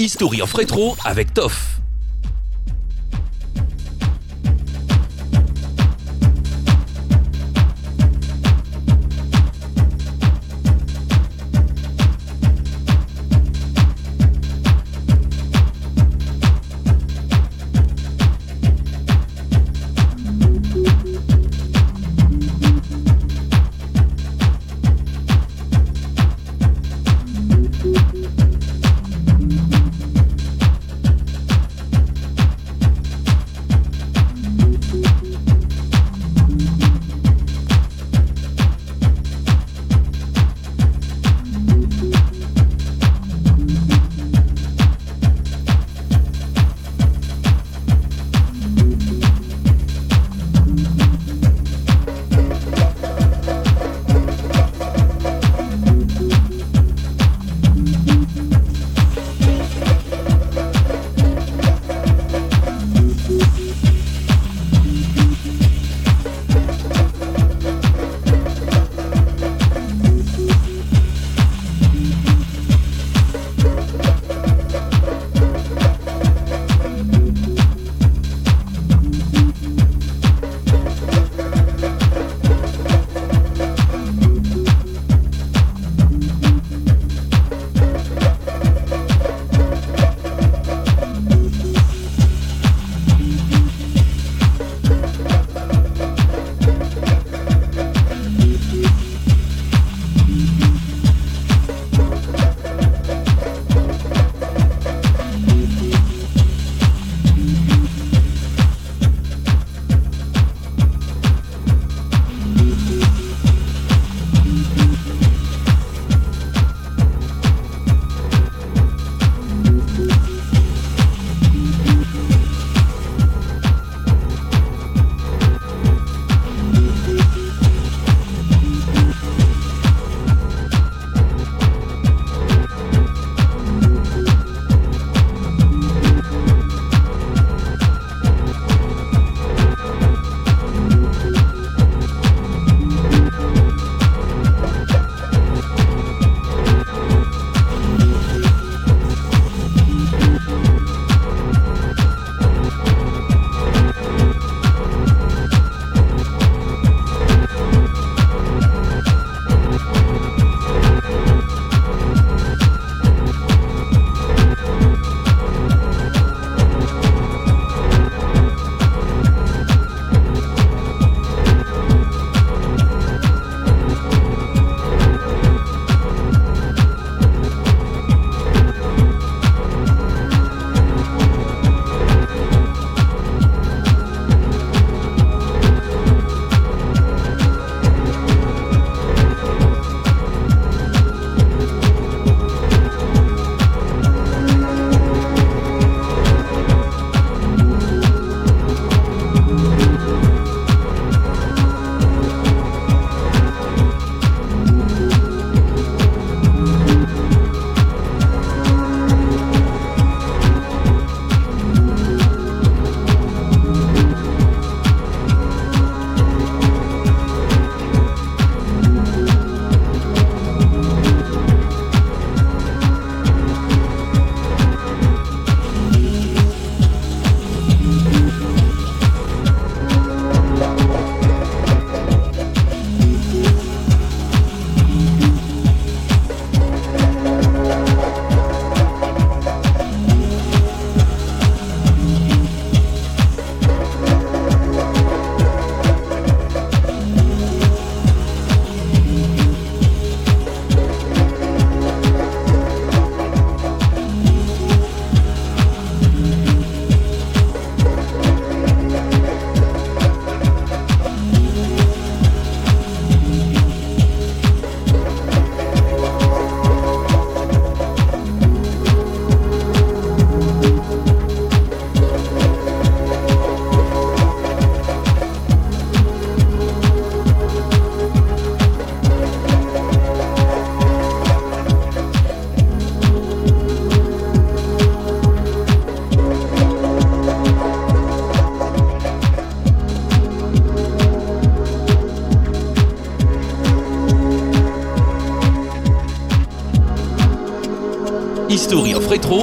History of Retro avec Toff.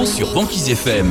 sur Banquise FM.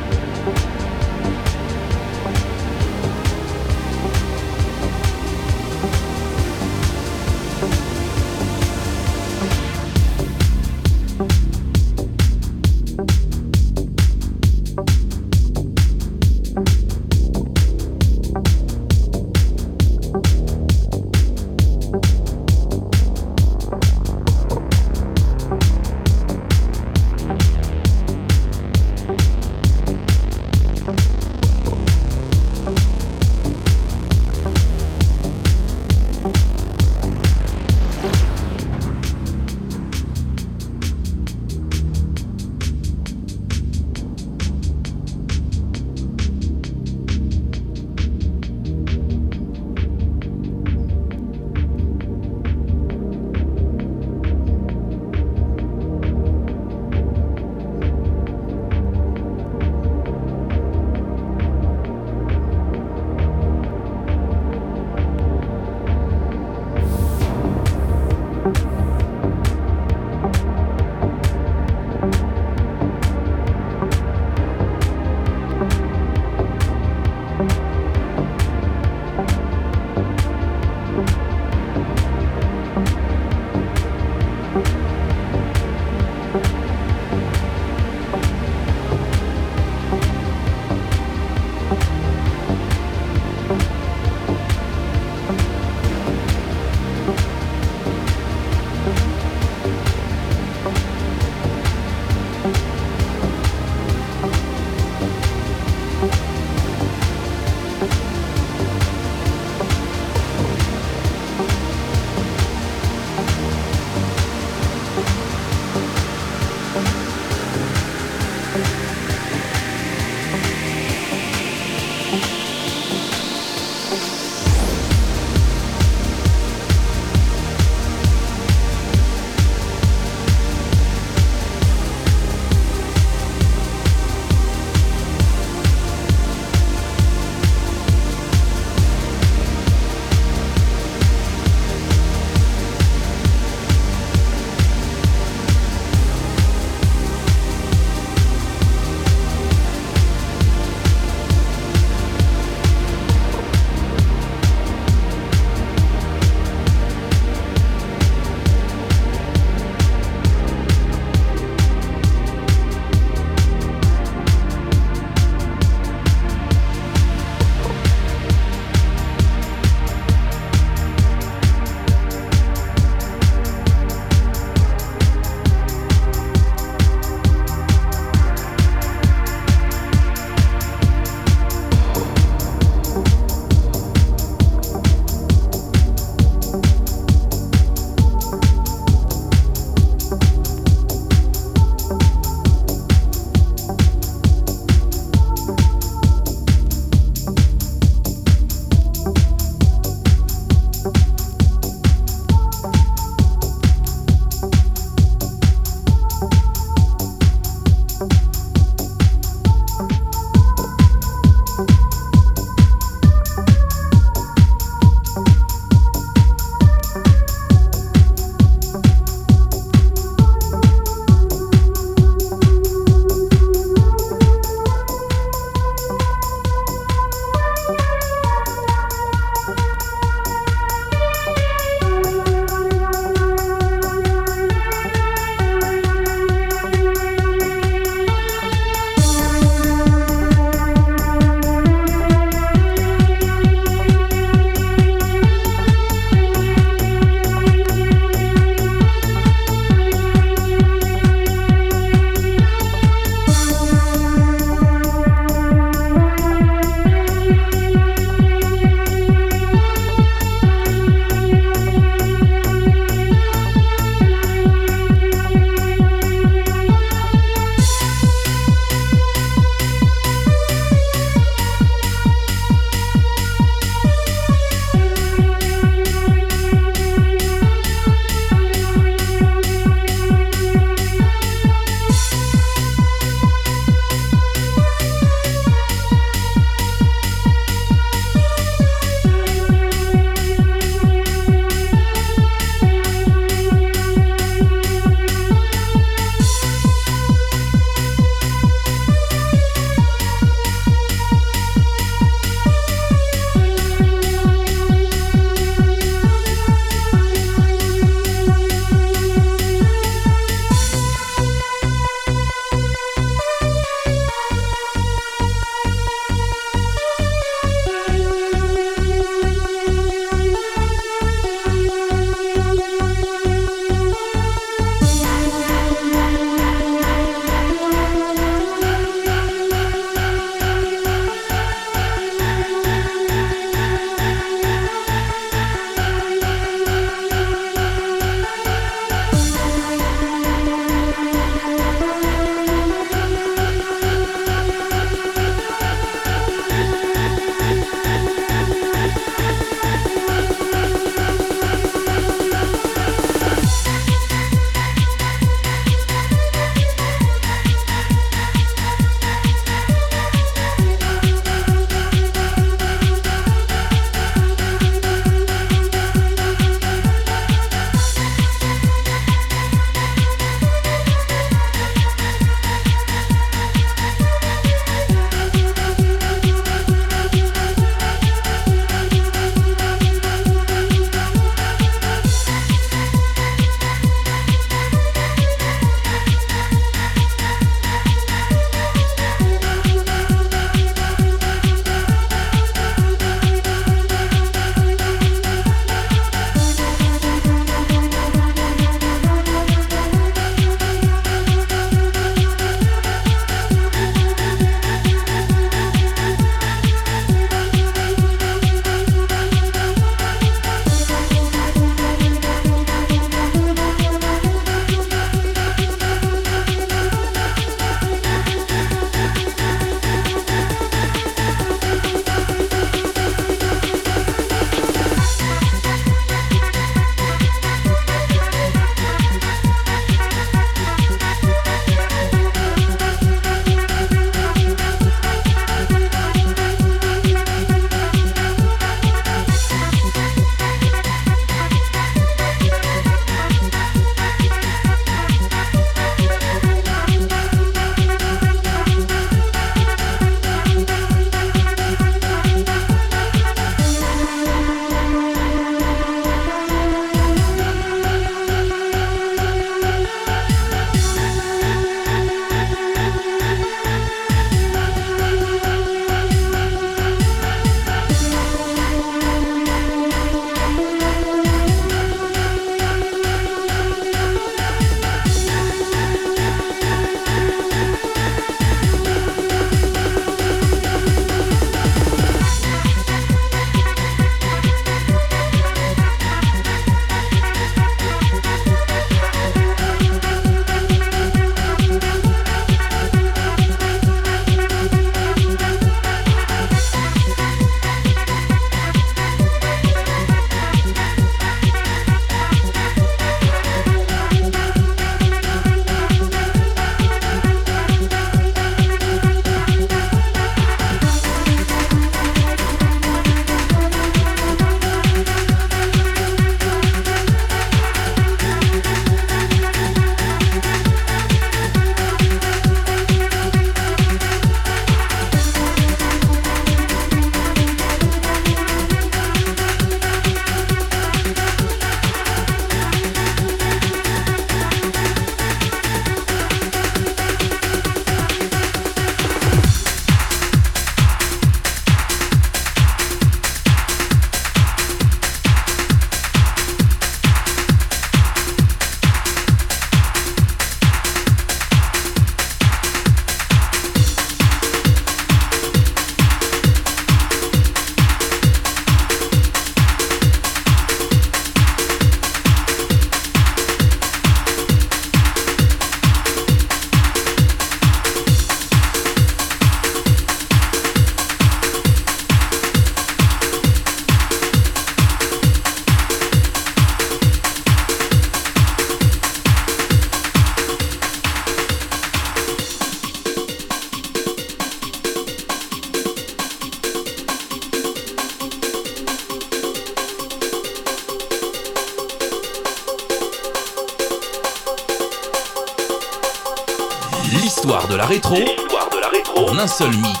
seul mix.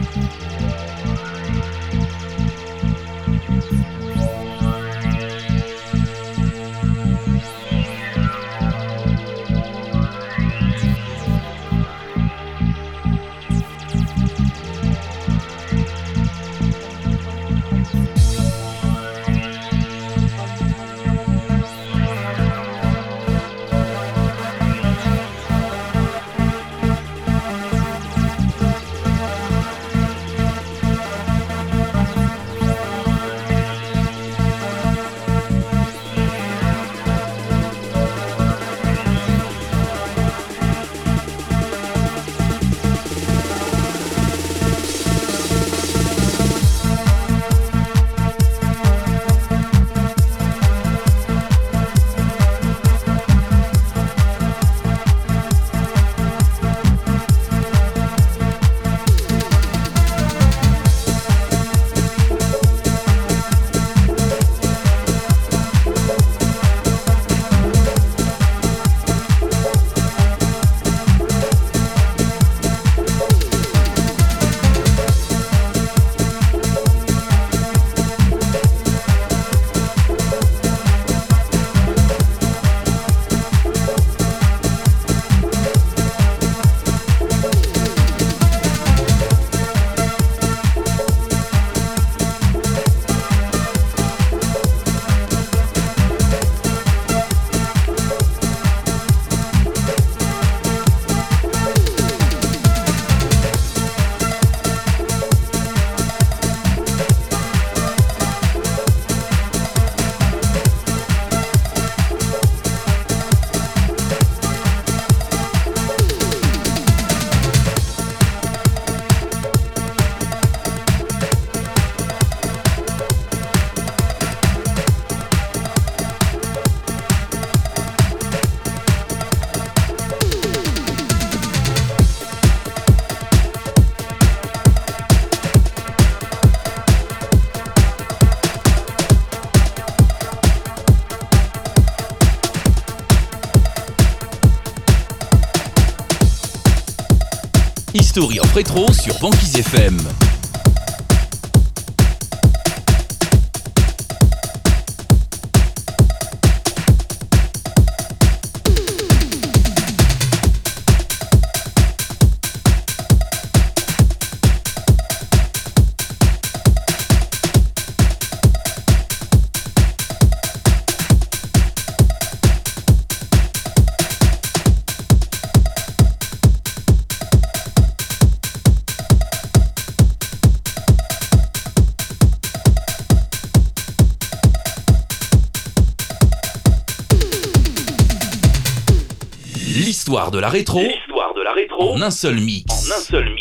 Thank you. Story en rétro sur Banquise FM. l'histoire de la rétro. L'histoire de la rétro. un seul mix. un seul mix.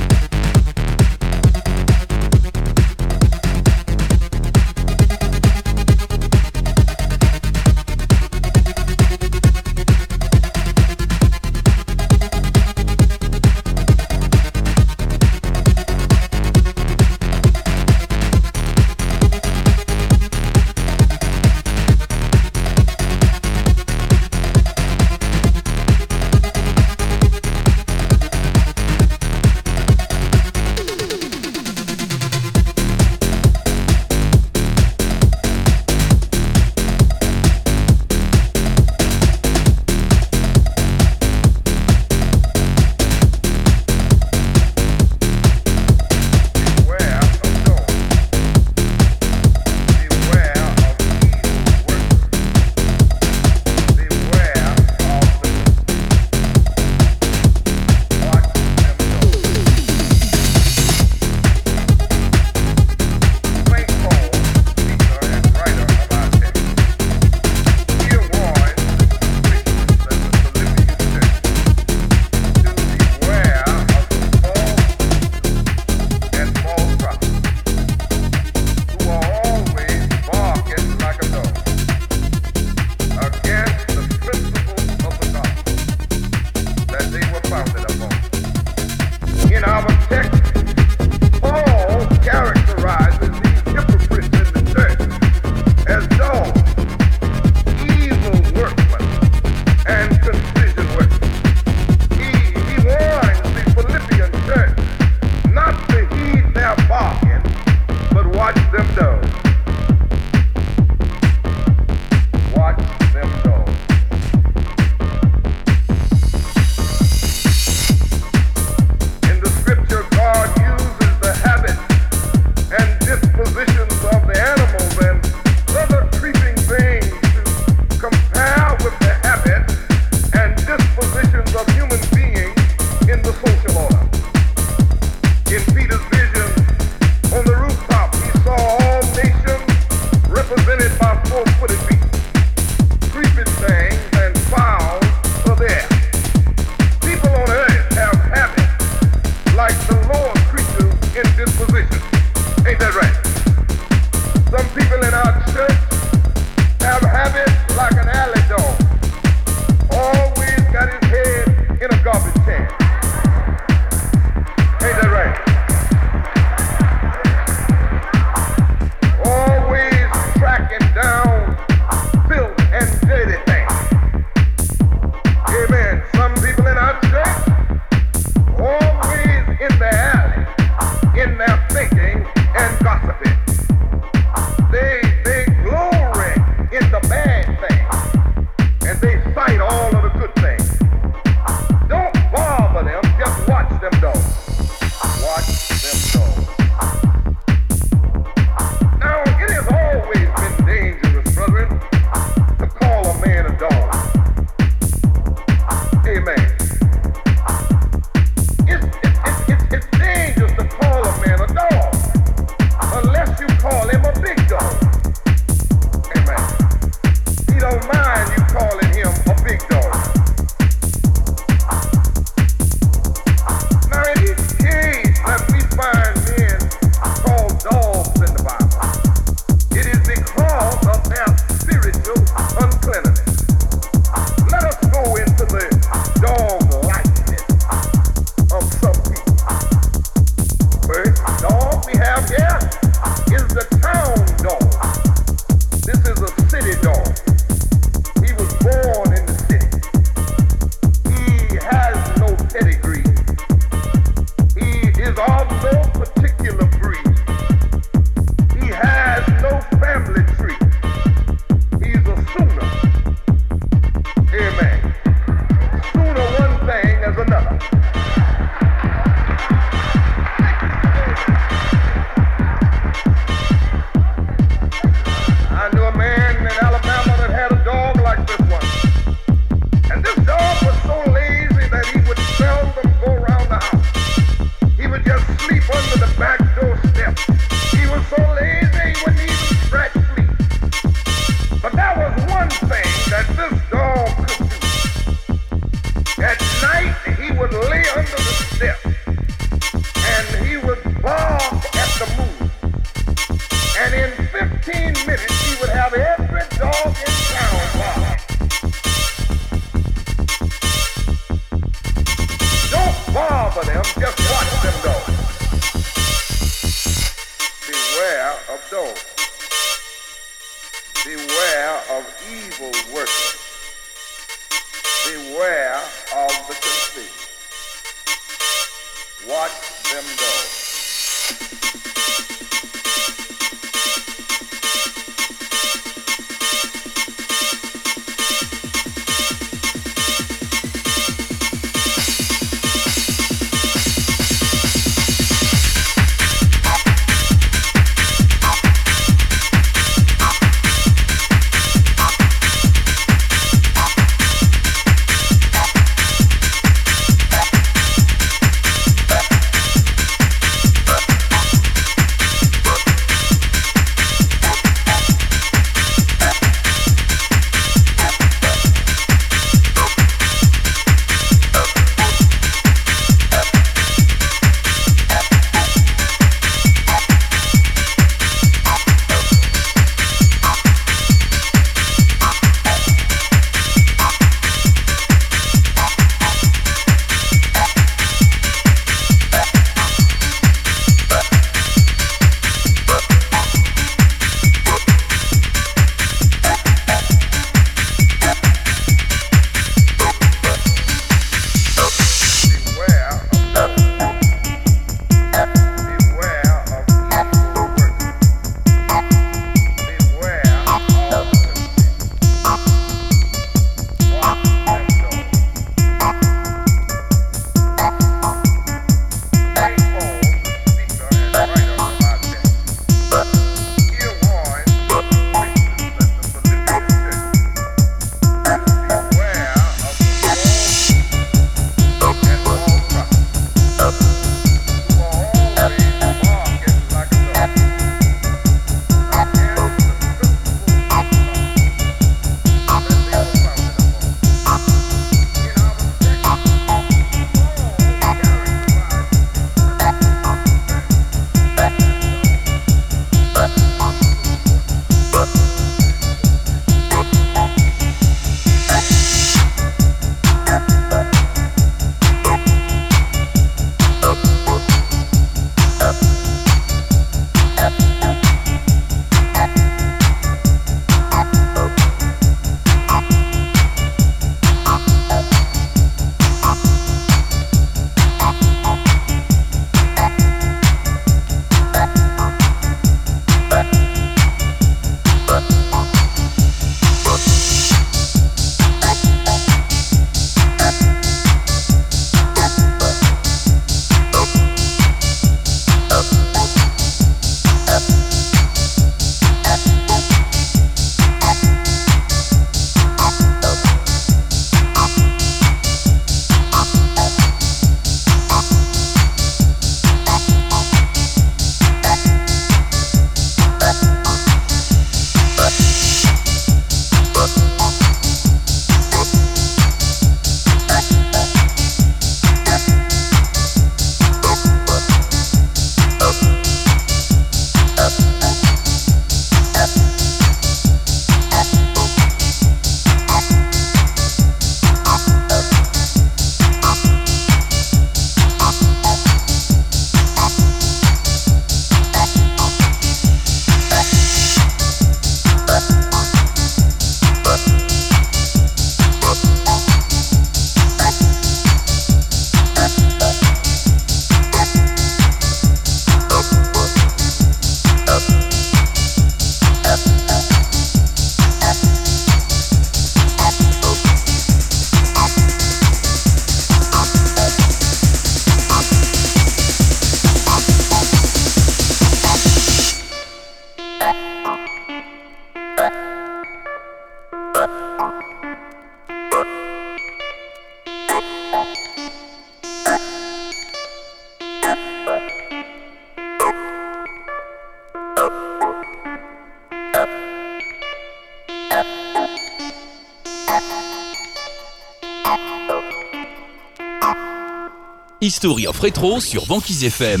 History of Retro sur Banquise FM.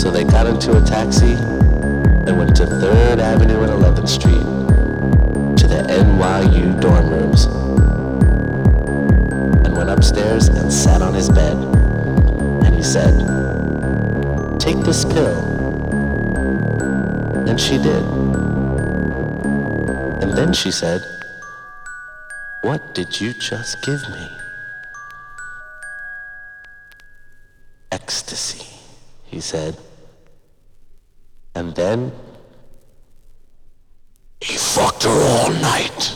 So they got into a taxi and went to 3rd Avenue and 11th Street to the NYU dorm rooms and went upstairs and sat on his bed. And he said, Take this pill. And she did. And then she said, What did you just give me? Ecstasy, he said. And then he fucked her all night.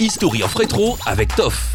History of Retro avec Toff.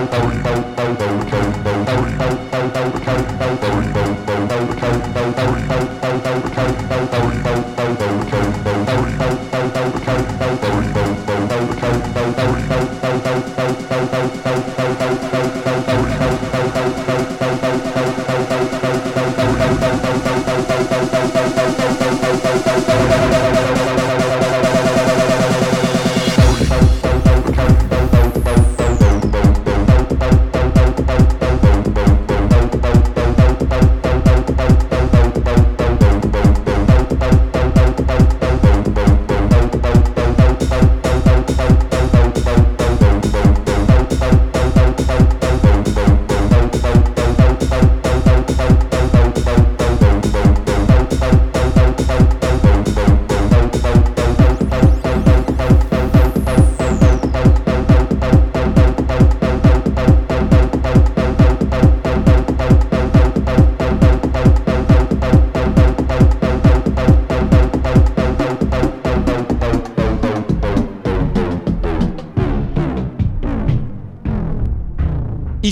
tàu tàu tàu tàu tàu tàu tàu tàu tàu tàu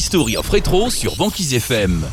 Story of Rétro sur Banquise FM.